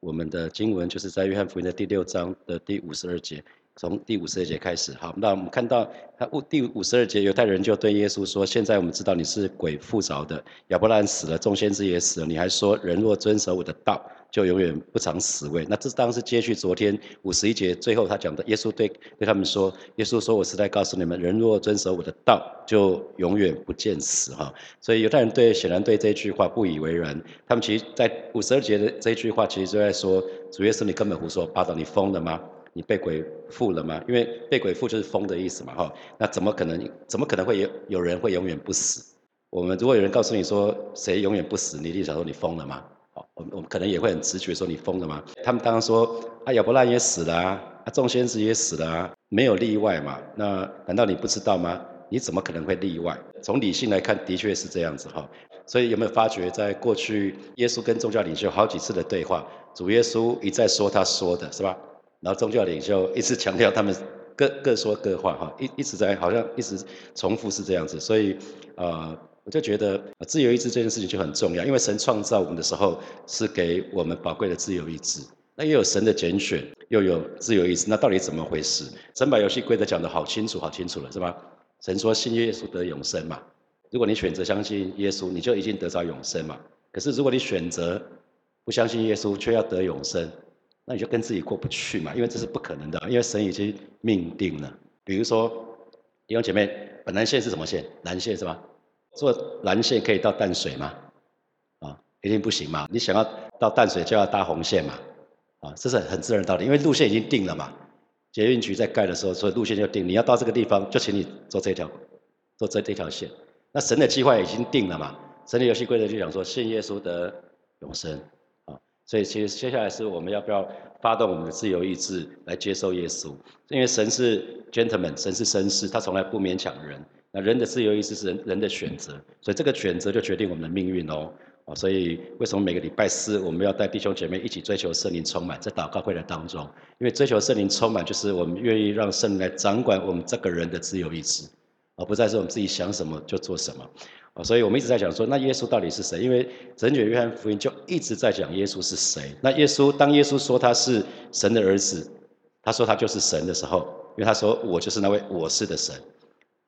我们的经文就是在约翰福音的第六章的第五十二节。从第五十二节开始，好，那我们看到他第五十二节，犹太人就对耶稣说：“现在我们知道你是鬼附着的，亚伯拉罕死了，众先知也死了，你还说人若遵守我的道，就永远不尝死味。”那这当然是接续昨天五十一节最后他讲的，耶稣对对他们说：“耶稣说我是在告诉你们，人若遵守我的道，就永远不见死。”哈，所以犹太人对显然对这句话不以为然，他们其实在五十二节的这句话其实就在说：“主耶稣，你根本胡说八道，你疯了吗？”你被鬼附了吗？因为被鬼附就是疯的意思嘛，哈。那怎么可能？怎么可能会有有人会永远不死？我们如果有人告诉你说谁永远不死，你一定想说你疯了吗？我我们可能也会很直觉说你疯了吗？他们当然说啊，亚伯拉也死了啊，啊，众先知也死了啊，没有例外嘛。那难道你不知道吗？你怎么可能会例外？从理性来看，的确是这样子哈。所以有没有发觉，在过去耶稣跟宗教领袖好几次的对话，主耶稣一再说他说的是吧？然后宗教领袖一直强调他们各各说各话哈，一一直在好像一直重复是这样子，所以呃我就觉得自由意志这件事情就很重要，因为神创造我们的时候是给我们宝贵的自由意志，那又有神的拣选，又有自由意志，那到底怎么回事？神把游戏规则讲得好清楚好清楚了是吧？神说信耶稣得永生嘛，如果你选择相信耶稣，你就已经得着永生嘛。可是如果你选择不相信耶稣，却要得永生。那你就跟自己过不去嘛，因为这是不可能的，因为神已经命定了。比如说，弟兄姐妹，本南线是什么线？蓝线是吧？坐蓝线可以到淡水吗？啊，一定不行嘛。你想要到淡水就要搭红线嘛？啊，这是很自然道理，因为路线已经定了嘛。捷运局在盖的时候，所以路线就定，你要到这个地方，就请你坐这条，坐这这条线。那神的计划已经定了嘛？神的游戏规则就讲说，信耶稣得永生。啊所以其实接下来是我们要不要发动我们的自由意志来接受耶稣？因为神是 gentleman，神是绅士，他从来不勉强人。人的自由意志是人人的选择，所以这个选择就决定我们的命运哦。啊，所以为什么每个礼拜四我们要带弟兄姐妹一起追求圣灵充满，在祷告会的当中？因为追求圣灵充满，就是我们愿意让圣灵来掌管我们这个人的自由意志，而不再是我们自己想什么就做什么。所以我们一直在讲说，那耶稣到底是谁？因为整卷约翰福音就一直在讲耶稣是谁。那耶稣，当耶稣说他是神的儿子，他说他就是神的时候，因为他说我就是那位我是的神。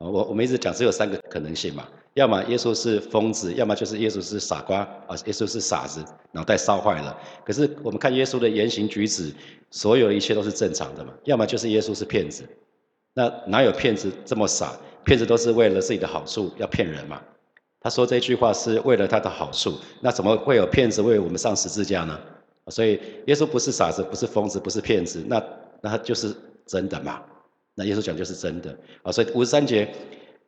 我我们一直讲只有三个可能性嘛，要么耶稣是疯子，要么就是耶稣是傻瓜啊，耶稣是傻子，脑袋烧坏了。可是我们看耶稣的言行举止，所有的一切都是正常的嘛。要么就是耶稣是骗子，那哪有骗子这么傻？骗子都是为了自己的好处要骗人嘛。他说这句话是为了他的好处，那怎么会有骗子为我们上十字架呢？所以耶稣不是傻子，不是疯子，不是骗子，那那他就是真的嘛？那耶稣讲就是真的啊！所以五十三节，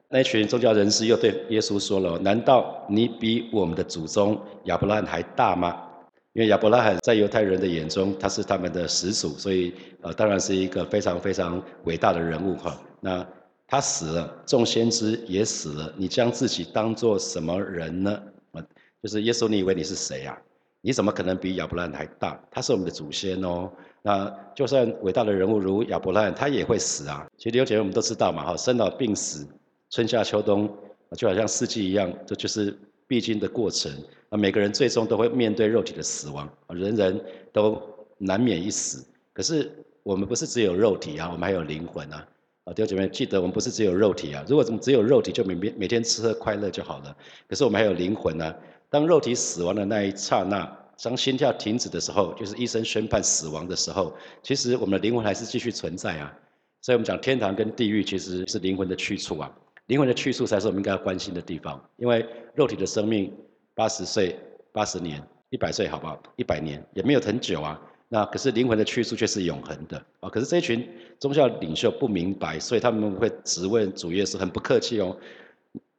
那群宗教人士又对耶稣说了：难道你比我们的祖宗亚伯拉罕还大吗？因为亚伯拉罕在犹太人的眼中他是他们的始祖，所以呃当然是一个非常非常伟大的人物哈。那他死了，众先知也死了，你将自己当做什么人呢？啊，就是耶稣，你以为你是谁啊？你怎么可能比亚伯拉罕还大？他是我们的祖先哦。那就算伟大的人物如亚伯拉罕，他也会死啊。其实弟兄姐，我们都知道嘛，哈，生老病死，春夏秋冬，就好像四季一样，这就是必经的过程。那每个人最终都会面对肉体的死亡，人人都难免一死。可是我们不是只有肉体啊，我们还有灵魂啊。啊，弟兄姐妹，记得我们不是只有肉体啊！如果怎么只有肉体，就每每每天吃喝快乐就好了。可是我们还有灵魂呢。当肉体死亡的那一刹那，当心跳停止的时候，就是医生宣判死亡的时候，其实我们的灵魂还是继续存在啊。所以我们讲天堂跟地狱，其实是灵魂的去处啊。灵魂的去处才是我们应该要关心的地方。因为肉体的生命八十岁、八十年、一百岁，好不好？一百年也没有很久啊。那可是灵魂的去处却是永恒的啊！可是这群宗教领袖不明白，所以他们会质问主耶稣，很不客气哦。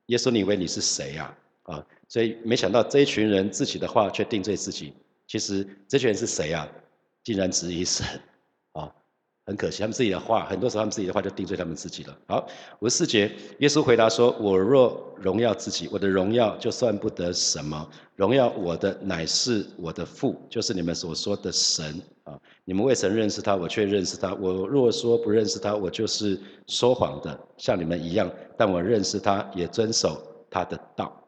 耶稣，你以为你是谁呀？啊！啊所以没想到这一群人自己的话却定罪自己。其实这群人是谁啊？竟然质疑神。啊很可惜，他们自己的话，很多时候他们自己的话就定罪他们自己了。好，五十四节，耶稣回答说：“我若荣耀自己，我的荣耀就算不得什么。荣耀我的乃是我的父，就是你们所说的神啊。你们未曾认识他，我却认识他。我若说不认识他，我就是说谎的，像你们一样。但我认识他，也遵守他的道。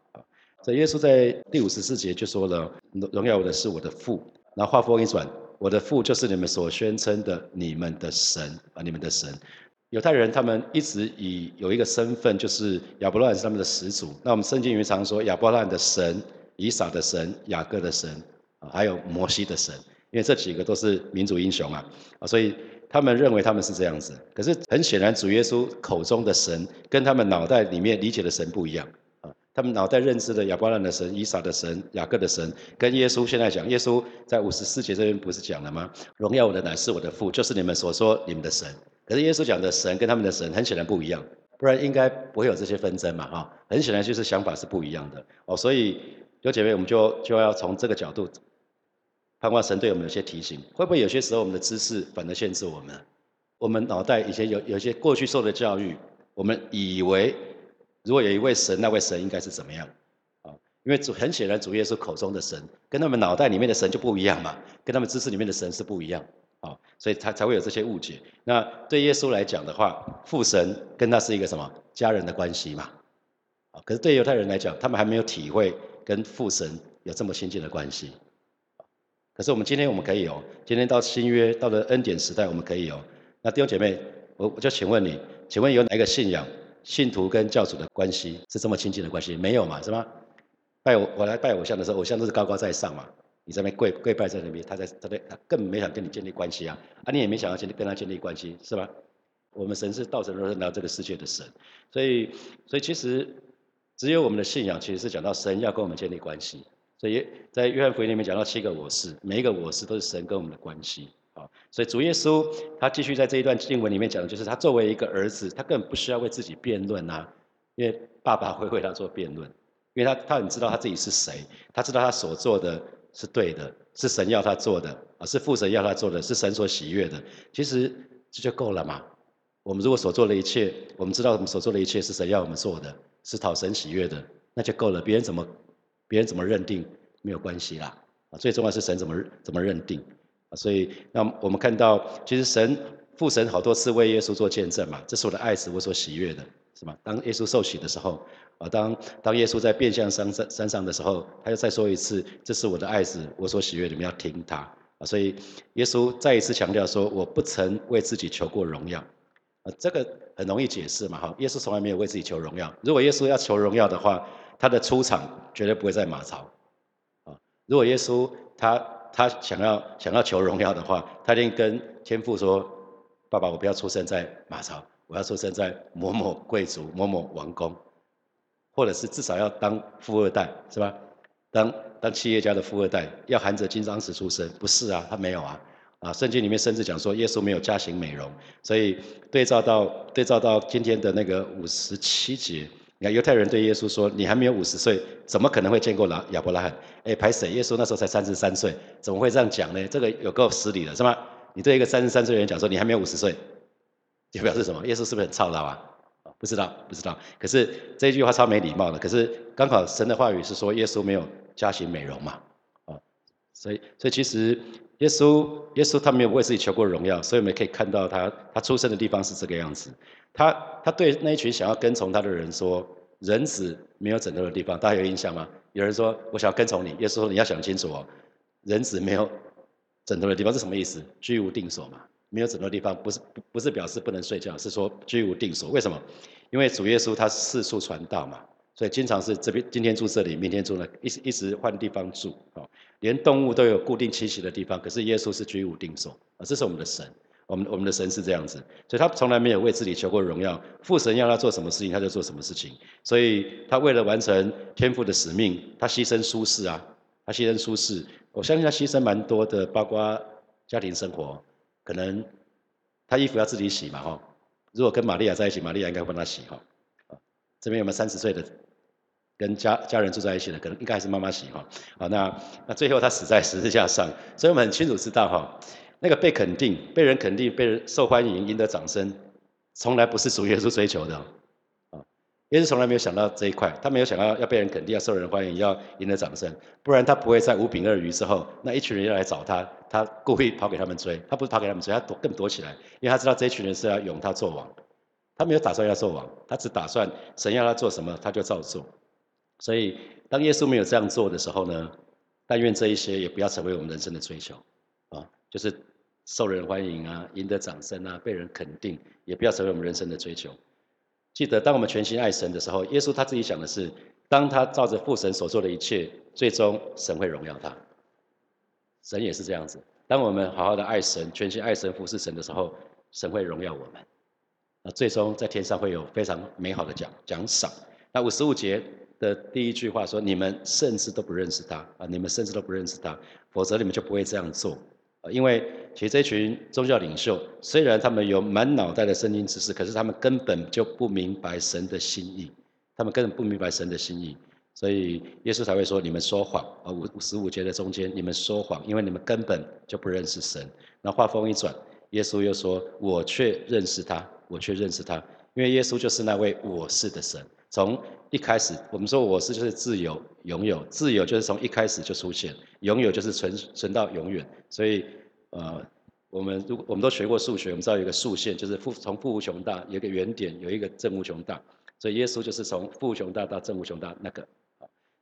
所以耶稣在第五十四节就说了：荣耀我的是我的父。然后话锋一转。我的父就是你们所宣称的你们的神啊，你们的神。犹太人他们一直以有一个身份，就是亚伯拉罕是他们的始祖。那我们圣经里面常说亚伯拉罕的神、以撒的神、雅各的神啊，还有摩西的神，因为这几个都是民族英雄啊啊，所以他们认为他们是这样子。可是很显然，主耶稣口中的神跟他们脑袋里面理解的神不一样。他们脑袋认知的亚伯拉罕的神、以撒的神、雅各的神，跟耶稣现在讲，耶稣在五十四节这边不是讲了吗？荣耀我的乃是我的父，就是你们所说你们的神。可是耶稣讲的神跟他们的神很显然不一样，不然应该不会有这些纷争嘛，哈，很显然就是想法是不一样的哦，所以有姐妹，我们就就要从这个角度，盼望神对我们有些提醒，会不会有些时候我们的知识反而限制我们？我们脑袋以前有有些过去受的教育，我们以为如果有一位神，那位神应该是怎么样？啊，因为主很显然主耶稣口中的神跟他们脑袋里面的神就不一样嘛，跟他们知识里面的神是不一样。啊，所以他才会有这些误解。那对耶稣来讲的话，父神跟他是一个什么家人的关系嘛？啊，可是对犹太人来讲，他们还没有体会跟父神有这么亲近的关系。可是我们今天我们可以有，今天到新约到了恩典时代，我们可以有。那弟兄姐妹，我我就请问你，请问有哪一个信仰信徒跟教主的关系是这么亲近的关系？没有嘛？是吗？拜我我来拜偶像的时候，偶像都是高高在上嘛。你在那跪跪拜在那边，他在他在他更没想跟你建立关系啊，啊你也没想要建立跟他建立关系是吧？我们神是道成肉身到这个世界的神，所以所以其实只有我们的信仰其实是讲到神要跟我们建立关系，所以在约翰福音里面讲到七个我是，每一个我是都是神跟我们的关系啊，所以主耶稣他继续在这一段经文里面讲的就是他作为一个儿子，他根本不需要为自己辩论啊，因为爸爸会为他做辩论，因为他他很知道他自己是谁，他知道他所做的。是对的，是神要他做的啊，是父神要他做的，是神所喜悦的。其实这就够了嘛。我们如果所做的一切，我们知道我们所做的一切是神要我们做的，是讨神喜悦的，那就够了。别人怎么，别人怎么认定没有关系啦。啊，最重要是神怎么怎么认定。所以，那我们看到，其实神父神好多次为耶稣做见证嘛，这是我的爱子，我所喜悦的，是吗？当耶稣受洗的时候。啊，当当耶稣在变相山上山上的时候，他又再说一次：“这是我的爱子，我所喜悦，你们要听他。”啊，所以耶稣再一次强调说：“我不曾为自己求过荣耀。”啊，这个很容易解释嘛，哈，耶稣从来没有为自己求荣耀。如果耶稣要求荣耀的话，他的出场绝对不会在马槽。啊，如果耶稣他他想要想要求荣耀的话，他一定跟天父说：“爸爸，我不要出生在马槽，我要出生在某某贵族、某某王宫。”或者是至少要当富二代，是吧？当当企业家的富二代，要含着金汤匙出生，不是啊？他没有啊！啊，圣经里面甚至讲说，耶稣没有家型美容，所以对照到对照到今天的那个五十七节，看犹太人对耶稣说：“你还没有五十岁，怎么可能会见过老亚伯拉罕？”哎，排谁？耶稣那时候才三十三岁，怎么会这样讲呢？这个有够失礼的，是吗？你对一个三十三岁的人讲说你还没有五十岁，就表示什么？耶稣是不是很操劳啊？不知道，不知道。可是这句话超没礼貌的。可是刚好神的话语是说耶稣没有加行美容嘛，啊，所以所以其实耶稣耶稣他没有为自己求过荣耀，所以我们可以看到他他出生的地方是这个样子。他他对那一群想要跟从他的人说，人子没有枕头的地方，大家有印象吗？有人说我想要跟从你，耶稣说你要想清楚哦，人子没有枕头的地方是什么意思？居无定所嘛。没有枕头的地方，不是不是表示不能睡觉，是说居无定所。为什么？因为主耶稣他四处传道嘛，所以经常是这边今天住这里，明天住那，一一直换地方住啊。连动物都有固定栖息的地方，可是耶稣是居无定所啊。这是我们的神，我们我们的神是这样子，所以他从来没有为自己求过荣耀。父神要他做什么事情，他就做什么事情。所以他为了完成天父的使命，他牺牲舒适啊，他牺牲舒适。我相信他牺牲蛮多的，包括家庭生活。可能他衣服要自己洗嘛，哈。如果跟玛利亚在一起，玛利亚应该帮他洗，哈。啊，这边有没有三十岁的跟家家人住在一起的？可能应该还是妈妈洗，哈。好，那那最后他死在十字架上，所以我们很清楚知道，哈，那个被肯定、被人肯定、被人受欢迎、赢得掌声，从来不是主耶稣追求的。耶稣从来没有想到这一块，他没有想到要被人肯定、要受人欢迎、要赢得掌声，不然他不会在五饼二鱼之后，那一群人要来找他，他故意跑给他们追。他不是跑给他们追，他躲更躲起来，因为他知道这一群人是要拥他做王，他没有打算要做王，他只打算神要他做什么他就照做。所以当耶稣没有这样做的时候呢，但愿这一些也不要成为我们人生的追求啊。就是受人欢迎啊，赢得掌声啊，被人肯定，也不要成为我们人生的追求。记得，当我们全心爱神的时候，耶稣他自己想的是，当他照着父神所做的一切，最终神会荣耀他。神也是这样子，当我们好好的爱神，全心爱神，服侍神的时候，神会荣耀我们。那最终在天上会有非常美好的奖奖赏。那五十五节的第一句话说：“你们甚至都不认识他啊！你们甚至都不认识他，否则你们就不会这样做。”啊因为其实这群宗教领袖，虽然他们有满脑袋的圣经知识，可是他们根本就不明白神的心意，他们根本不明白神的心意，所以耶稣才会说：“你们说谎。”啊，五五十五节的中间，你们说谎，因为你们根本就不认识神。那话锋一转，耶稣又说：“我却认识他，我却认识他，因为耶稣就是那位我是的神。从一开始，我们说我是就是自由拥有，自由就是从一开始就出现，拥有就是存存到永远。所以。呃，我们如果我们都学过数学，我们知道有一个数线，就是负从负无穷大有一个原点，有一个正无穷大，所以耶稣就是从负无穷大到正无穷大那个。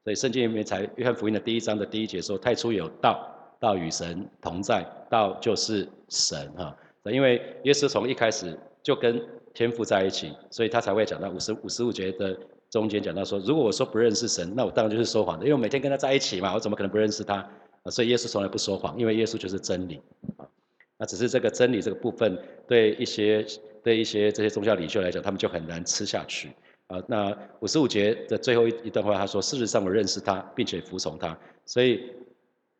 所以圣经里面才约翰福音的第一章的第一节说：太初有道，道与神同在，道就是神哈。因为耶稣从一开始就跟天父在一起，所以他才会讲到五十五十五节的中间讲到说：如果我说不认识神，那我当然就是说谎的，因为我每天跟他在一起嘛，我怎么可能不认识他？啊，所以耶稣从来不说谎，因为耶稣就是真理啊。那只是这个真理这个部分，对一些对一些这些宗教领袖来讲，他们就很难吃下去啊。那五十五节的最后一一段话，他说：“事实上我认识他，并且服从他。”所以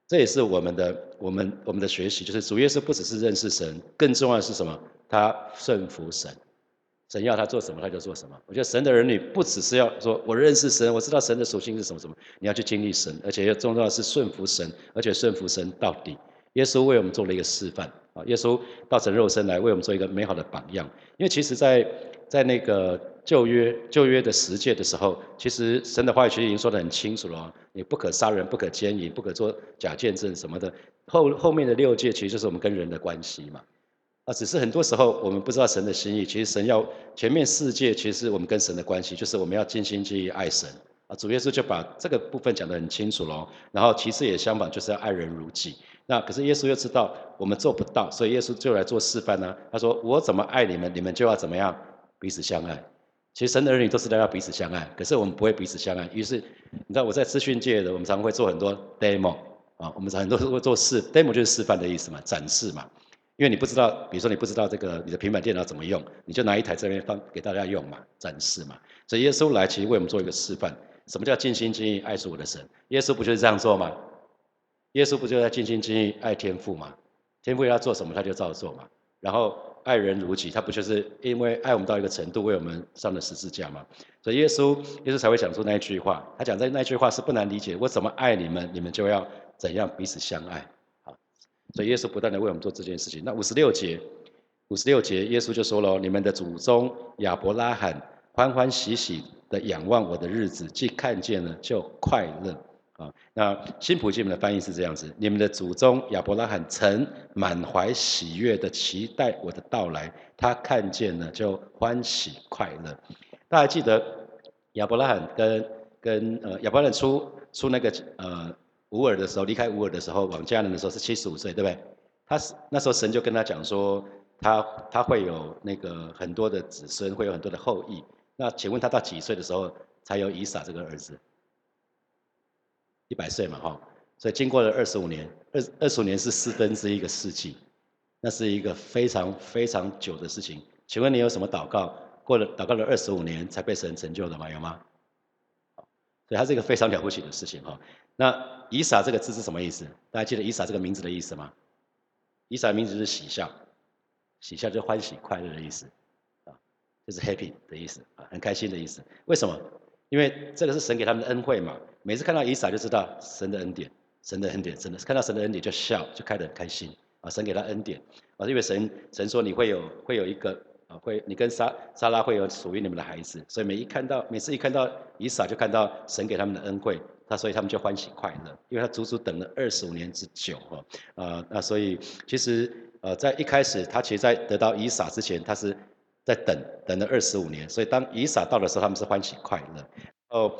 这也是我们的我们我们的学习，就是主耶稣不只是认识神，更重要的是什么？他顺服神。神要他做什么，他就做什么。我觉得神的儿女不只是要说我认识神，我知道神的属性是什么什么，你要去经历神，而且要重要的是顺服神，而且顺服神到底。耶稣为我们做了一个示范啊，耶稣道成肉身来为我们做一个美好的榜样。因为其实，在在那个旧约旧约的十诫的时候，其实神的话语其实已经说得很清楚了，你不可杀人，不可奸淫，不可做假见证什么的。后后面的六诫其实就是我们跟人的关系嘛。啊，只是很多时候我们不知道神的心意。其实神要前面世界，其实我们跟神的关系，就是我们要尽心尽意爱神。啊，主耶稣就把这个部分讲得很清楚喽。然后其次也相反，就是要爱人如己。那可是耶稣又知道我们做不到，所以耶稣就来做示范呢。他说：“我怎么爱你们，你们就要怎么样彼此相爱。”其实神的儿女都是要彼此相爱，可是我们不会彼此相爱。于是你知道我在资讯界的，我们常会做很多 demo 啊，我们很多都会做示 demo 就是示范的意思嘛，展示嘛。因为你不知道，比如说你不知道这个你的平板电脑怎么用，你就拿一台这边放给大家用嘛，展示嘛。所以耶稣来其实为我们做一个示范，什么叫尽心尽意爱主我的神？耶稣不就是这样做吗？耶稣不就在尽心尽意爱天父吗？天父要做什么他就照做嘛。然后爱人如己，他不就是因为爱我们到一个程度为我们上了十字架吗？所以耶稣耶稣才会讲出那一句话，他讲的那句话是不难理解，我怎么爱你们，你们就要怎样彼此相爱。所以耶稣不断的为我们做这件事情。那五十六节，五十六节，耶稣就说了：“你们的祖宗亚伯拉罕欢欢喜喜的仰望我的日子，既看见了就快乐。”啊，那新普金们的翻译是这样子：“你们的祖宗亚伯拉罕曾满怀喜悦的期待我的到来，他看见了就欢喜快乐。”大家记得亚伯拉罕跟跟呃亚伯拉罕出出那个呃。乌尔的时候，离开乌尔的时候，往迦南的时候是七十五岁，对不对？他是那时候神就跟他讲说，他他会有那个很多的子孙，会有很多的后裔。那请问他到几岁的时候才有以撒这个儿子？一百岁嘛，哈。所以经过了二十五年，二二十五年是四分之一个世纪，那是一个非常非常久的事情。请问你有什么祷告，过了祷告了二十五年才被神成就的吗？有吗？所以它是一个非常了不起的事情，哈。那以撒这个字是什么意思？大家记得以撒这个名字的意思吗？以撒的名字是喜笑，喜笑就欢喜快乐的意思，啊，就是 happy 的意思，啊，很开心的意思。为什么？因为这个是神给他们的恩惠嘛。每次看到以撒就知道神的恩典，神的恩典真的是看到神的恩典就笑，就开得很开心，啊，神给他恩典，啊，因为神神说你会有会有一个会你跟撒撒拉会有属于你们的孩子，所以每一看到每次一看到以撒就看到神给他们的恩惠。那所以他们就欢喜快乐，因为他足足等了二十五年之久哈，啊，那所以其实呃在一开始他其实在得到以撒之前，他是在等等了二十五年，所以当以撒到的时候，他们是欢喜快乐。哦，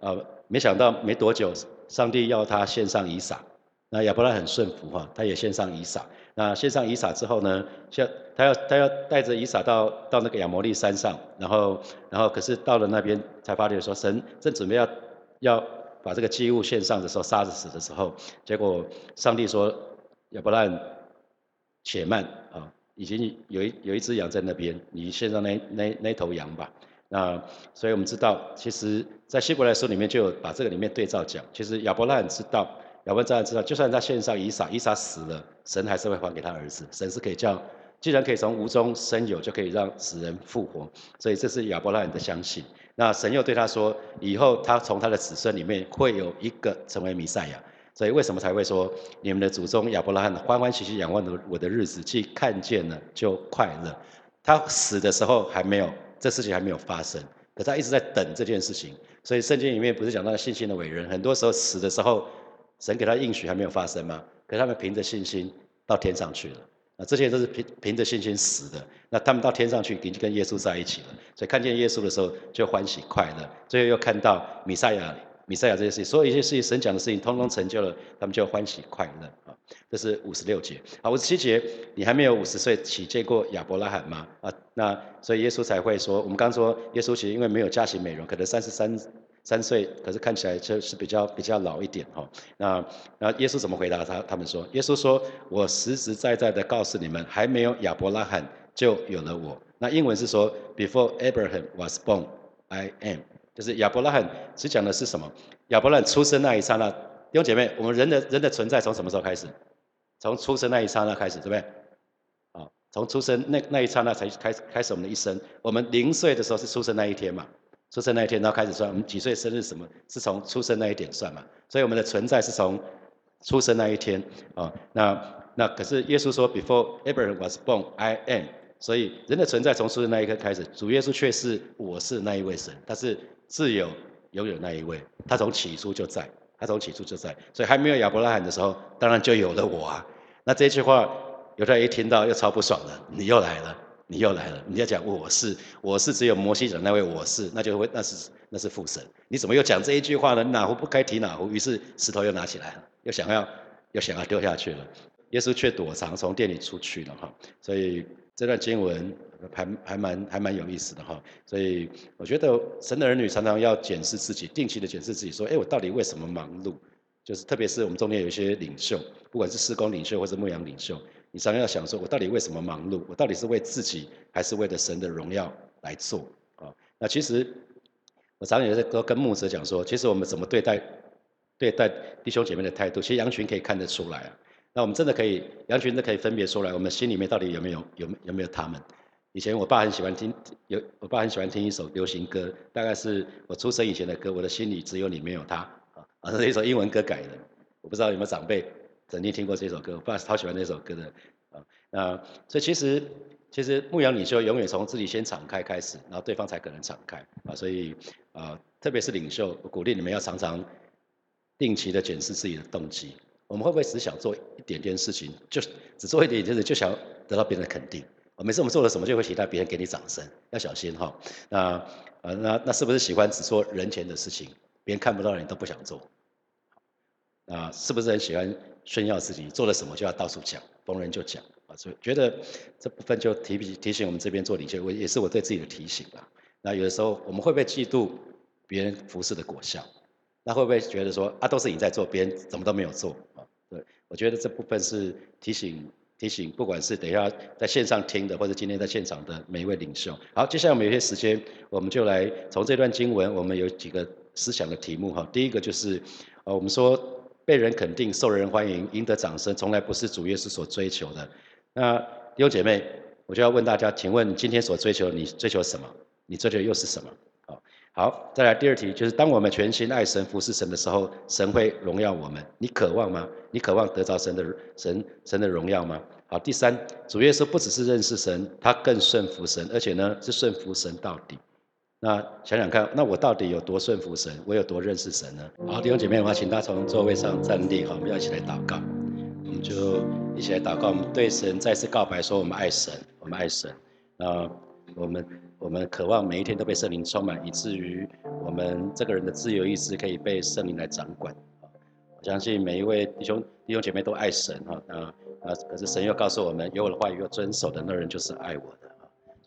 呃，没想到没多久，上帝要他献上以撒，那亚伯拉很顺服哈，他也献上以撒。那献上以撒之后呢，像他要他要带着以撒到到那个亚摩利山上，然后然后可是到了那边才发觉说神正准备要要把这个祭物献上的时候杀死的时候，结果上帝说亚伯兰且慢啊，已经有一有一只羊在那边，你献上那那那头羊吧。那所以我们知道，其实在希伯来书里面就有把这个里面对照讲，其实亚伯拉罕知道，亚伯拉罕知道，就算他献上以撒，以撒死了，神还是会还给他儿子，神是可以叫，既然可以从无中生有，就可以让死人复活，所以这是亚伯拉罕的相信。那神又对他说，以后他从他的子孙里面会有一个成为弥赛亚，所以为什么才会说你们的祖宗亚伯拉罕欢欢喜喜仰望的我的日子，既看见了就快乐，他死的时候还没有。这事情还没有发生，可他一直在等这件事情。所以圣经里面不是讲到信心的伟人，很多时候死的时候，神给他应许还没有发生吗？可他们凭着信心到天上去了。那这些都是凭凭着信心死的。那他们到天上去，已经跟耶稣在一起了。所以看见耶稣的时候就欢喜快乐。最后又看到米赛亚，米赛亚这些事情，所有一些事情，神讲的事情，通通成就了，他们就欢喜快乐啊。这是五十六节，好，五十七节，你还没有五十岁起见过亚伯拉罕吗？啊，那所以耶稣才会说，我们刚说耶稣其实因为没有加型美容，可能三十三三岁，可是看起来就是比较比较老一点哈。那那耶稣怎么回答他？他们说，耶稣说，我实实在在的告诉你们，还没有亚伯拉罕就有了我。那英文是说，Before Abraham was born, I am，就是亚伯拉罕只讲的是什么？亚伯拉罕出生那一刹那。弟兄姐妹，我们人的人的存在从什么时候开始？从出生那一刹那开始，对不对？啊，从出生那那一刹那才开始开始我们的一生。我们零岁的时候是出生那一天嘛？出生那一天，然后开始算我们几岁生日什么？是从出生那一点算嘛？所以我们的存在是从出生那一天啊。那那可是耶稣说，Before Abraham was born, I am。所以人的存在从出生那一刻开始，主耶稣却是我是那一位神，他是自有拥有那一位，他从起初就在。他从起初就在，所以还没有亚伯拉罕的时候，当然就有了我啊。那这句话，犹太人一听到又超不爽了。你又来了，你又来了。你要讲我是，我是只有摩西讲那位我是，那就会那是那是父神。你怎么又讲这一句话呢？哪壶不开提哪壶。于是石头又拿起来了，又想要又想要丢下去了。耶稣却躲藏，从店里出去了哈。所以这段经文。还还蛮还蛮有意思的哈，所以我觉得神的儿女常常要检视自己，定期的检视自己，说，哎，我到底为什么忙碌？就是特别是我们中间有一些领袖，不管是施工领袖或者牧羊领袖，你常常要想说，我到底为什么忙碌？我到底是为自己，还是为了神的荣耀来做？啊，那其实我常常也在跟跟牧者讲说，其实我们怎么对待对待弟兄姐妹的态度，其实羊群可以看得出来啊。那我们真的可以，羊群都可以分别出来，我们心里面到底有没有有有没有他们？以前我爸很喜欢听，有我爸很喜欢听一首流行歌，大概是我出生以前的歌。我的心里只有你，没有他啊，啊，是一首英文歌改的。我不知道有没有长辈曾经听过这首歌，我爸超喜欢那首歌的啊。那所以其实其实牧羊领袖永远从自己先敞开开始，然后对方才可能敞开啊。所以啊，特别是领袖，鼓励你们要常常定期的检视自己的动机。我们会不会只想做一点点事情，就只做一点点事，就想得到别人的肯定？每次我们做了什么，就会期待别人给你掌声，要小心哈。那呃，那那是不是喜欢只做人前的事情，别人看不到的你都不想做？啊，是不是很喜欢炫耀自己做了什么就要到处讲，逢人就讲啊？所以觉得这部分就提提醒我们这边做领袖，我也是我对自己的提醒啦。那有的时候我们会不会嫉妒别人服侍的果效？那会不会觉得说啊，都是你在做，别人怎么都没有做啊？对我觉得这部分是提醒。提醒，不管是等一下在线上听的，或者今天在现场的每一位领袖。好，接下来我们有些时间，我们就来从这段经文，我们有几个思想的题目哈。第一个就是，呃，我们说被人肯定、受人欢迎、赢得掌声，从来不是主耶稣所追求的。那弟兄姐妹，我就要问大家，请问今天所追求，你追求什么？你追求又是什么？好，好，再来第二题，就是当我们全心爱神、服侍神的时候，神会荣耀我们。你渴望吗？你渴望得着神的神神的荣耀吗？好，第三，主耶稣不只是认识神，他更顺服神，而且呢是顺服神到底。那想想看，那我到底有多顺服神？我有多认识神呢？好，弟兄姐妹的话，请大家从座位上站立，好，我们要一起来祷告。我们就一起来祷告，我们对神再次告白，说我们爱神，我们爱神。那我们我们渴望每一天都被圣灵充满，以至于我们这个人的自由意志可以被圣灵来掌管。我相信每一位弟兄弟兄姐妹都爱神哈，那那，可是神又告诉我们，有我的话语又遵守的那人就是爱我的。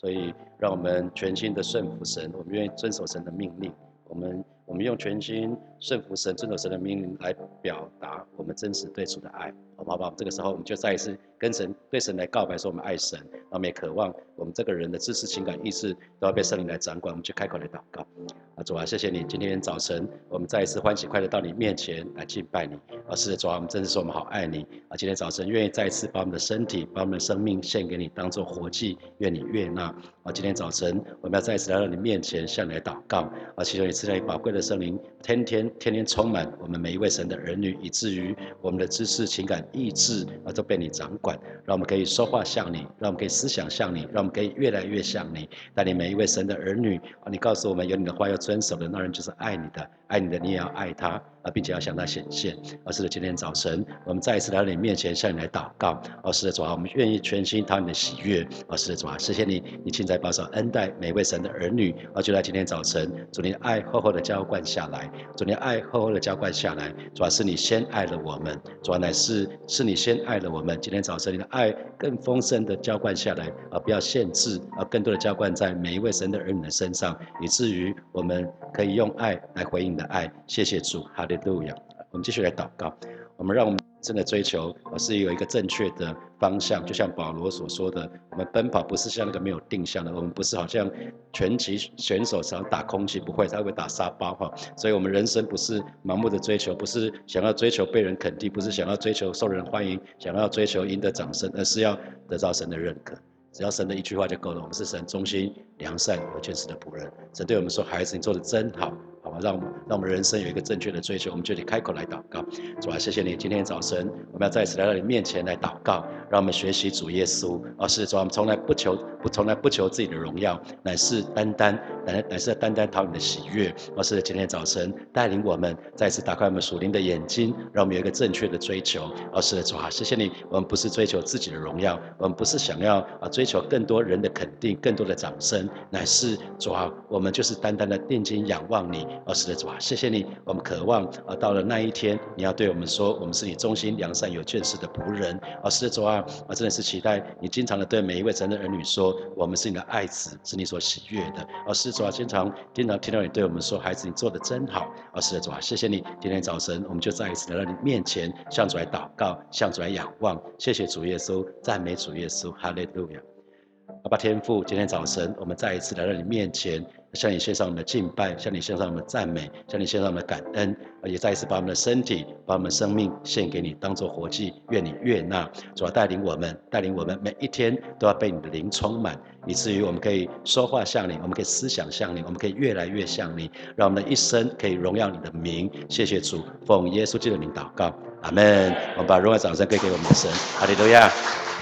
所以让我们全心的顺服神，我们愿意遵守神的命令，我们。我们用全心顺服神、遵守神的命令来表达我们真实对主的爱，好不好？这个时候，我们就再一次跟神、对神来告白，说我们爱神，我们也渴望我们这个人的知识、情感、意志都要被圣灵来掌管。我们就开口来祷告。啊，主啊，谢谢你，今天早晨我们再一次欢喜快乐到你面前来敬拜你。啊，是的，主啊，我们真的是说我们好爱你。啊，今天早晨愿意再一次把我们的身体、把我们的生命献给你，当做活祭，愿你悦纳。啊，今天早晨我们要再次来到你面前向你来祷告。啊，祈求你赐下你宝贵的圣灵，天天天天充满我们每一位神的儿女，以至于我们的知识、情感、意志啊都被你掌管，让我们可以说话像你，让我们可以思想像你，让我们可以越来越像你。带领每一位神的儿女啊，你告诉我们有你的话要遵守的那人就是爱你的，爱你的你也要爱他。啊，并且要向他显现。而是的，今天早晨，我们再一次来到你面前，向你来祷告。而，是的，主啊，我们愿意全心讨你的喜悦。而，是的，主啊，谢谢你，你亲在保守恩待每位神的儿女。哦，就在今天早晨，主你的爱厚厚的浇灌下来，主你的爱厚厚的浇灌下来。主要是你先爱了我们，主要乃是是你先爱了我们。今天早晨，你的爱更丰盛的浇灌下来，啊，不要限制，啊，更多的浇灌在每一位神的儿女的身上，以至于我们可以用爱来回应你的爱。谢谢主，哈利。路亚，我们继续来祷告。我们让我们真的追求，而是有一个正确的方向。就像保罗所说的，我们奔跑不是像那个没有定向的，我们不是好像拳击选手想打空气，不会，他会打沙包哈。所以，我们人生不是盲目的追求，不是想要追求被人肯定，不是想要追求受人欢迎，想要追求赢得掌声，而是要得到神的认可。只要神的一句话就够了。我们是神忠心、良善、而坚实的仆人。神对我们说：“孩子，你做的真好。”好，让我们让我们人生有一个正确的追求，我们就得开口来祷告。主啊，谢谢你，今天早晨我们要再次来到你面前来祷告，让我们学习主耶稣。而是说，我们从来不求不从来不求自己的荣耀，乃是单单乃乃是单单讨你的喜悦。而是今天早晨带领我们再次打开我们属灵的眼睛，让我们有一个正确的追求。而是主啊，谢谢你，我们不是追求自己的荣耀，我们不是想要啊追求更多人的肯定、更多的掌声，乃是主啊，我们就是单单的定睛仰望你。而，是的，主啊，谢谢你。我们渴望啊，到了那一天，你要对我们说，我们是你忠心良善有见识的仆人。而，是的，主啊，啊，真的是期待你经常的对每一位神的儿女说，我们是你的爱子，是你所喜悦的。而，是，主啊，经常经常听到你对我们说，孩子，你做的真好。哦，是的，主啊，谢谢你。今天早晨，我们就再一次来到你面前，向主来祷告，向主来仰望。谢谢主耶稣，赞美主耶稣，哈利路亚。阿爸天父，今天早晨，我们再一次来到你面前。向你献上我们的敬拜，向你献上我们的赞美，向你献上我们的感恩，而且再一次把我们的身体、把我们的生命献给你，当做活祭。愿你悦纳，主要带领我们，带领我们每一天都要被你的灵充满，以至于我们可以说话像你，我们可以思想像你，我们可以越来越像你，让我们的一生可以荣耀你的名。谢谢主，奉耶稣基督的名祷告，阿门。我们把荣耀掌声归给我们的神，哈利路亚。